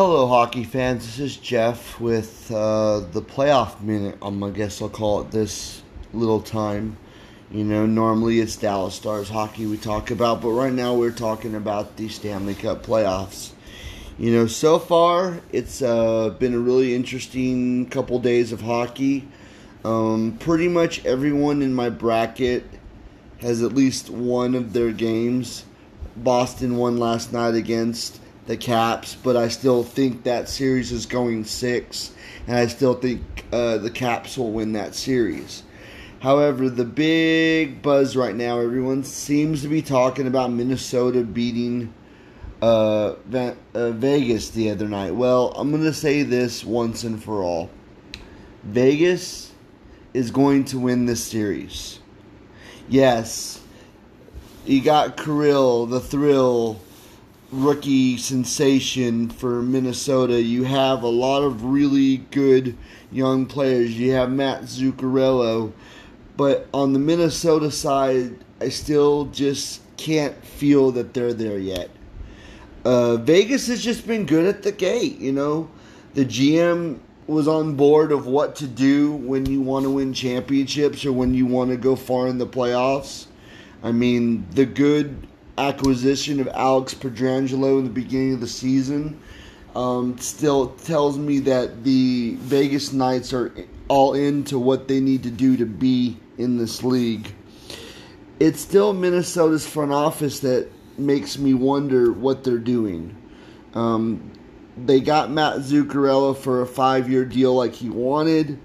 Hello, hockey fans. This is Jeff with uh, the playoff minute. Um, I guess I'll call it this little time. You know, normally it's Dallas Stars hockey we talk about, but right now we're talking about the Stanley Cup playoffs. You know, so far it's uh, been a really interesting couple days of hockey. Um, pretty much everyone in my bracket has at least one of their games. Boston won last night against the Caps, but I still think that series is going six, and I still think uh, the Caps will win that series. However, the big buzz right now, everyone seems to be talking about Minnesota beating uh, uh, Vegas the other night. Well, I'm going to say this once and for all Vegas is going to win this series. Yes, you got Kirill, the thrill rookie sensation for Minnesota. You have a lot of really good young players. You have Matt Zuccarello. But on the Minnesota side, I still just can't feel that they're there yet. Uh, Vegas has just been good at the gate, you know. The GM was on board of what to do when you want to win championships or when you want to go far in the playoffs. I mean, the good acquisition of Alex Pietrangelo in the beginning of the season um, still tells me that the Vegas Knights are all into what they need to do to be in this league. It's still Minnesota's front office that makes me wonder what they're doing. Um, they got Matt Zuccarello for a five year deal like he wanted,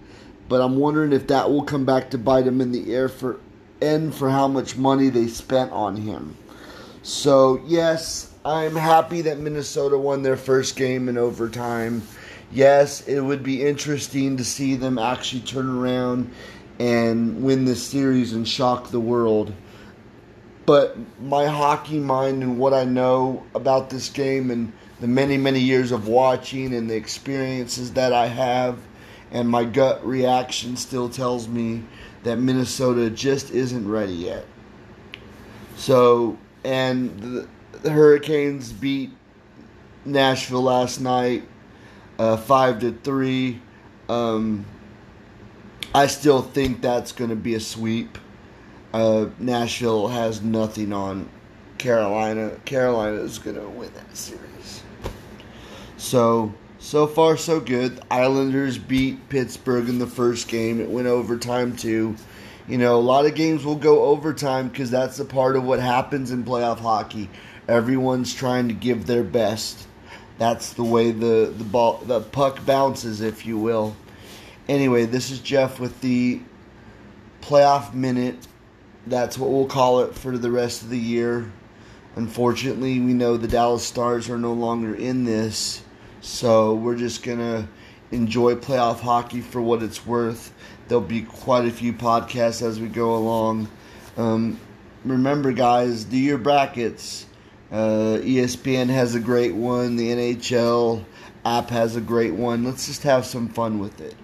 but I'm wondering if that will come back to bite him in the air for end for how much money they spent on him. So, yes, I'm happy that Minnesota won their first game in overtime. Yes, it would be interesting to see them actually turn around and win this series and shock the world. But my hockey mind and what I know about this game and the many, many years of watching and the experiences that I have and my gut reaction still tells me that Minnesota just isn't ready yet. So and the, Hurricanes beat Nashville last night, uh, five to three. Um, I still think that's going to be a sweep. Uh, Nashville has nothing on Carolina. Carolina is going to win that series. So so far so good. Islanders beat Pittsburgh in the first game. It went overtime too. You know, a lot of games will go overtime because that's a part of what happens in playoff hockey. Everyone's trying to give their best. That's the way the the ball the puck bounces, if you will. Anyway, this is Jeff with the playoff minute. That's what we'll call it for the rest of the year. Unfortunately, we know the Dallas Stars are no longer in this, so we're just gonna enjoy playoff hockey for what it's worth. There'll be quite a few podcasts as we go along. Um, remember, guys, do your brackets. Uh, ESPN has a great one. The NHL app has a great one. Let's just have some fun with it.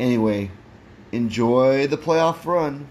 Anyway, enjoy the playoff run.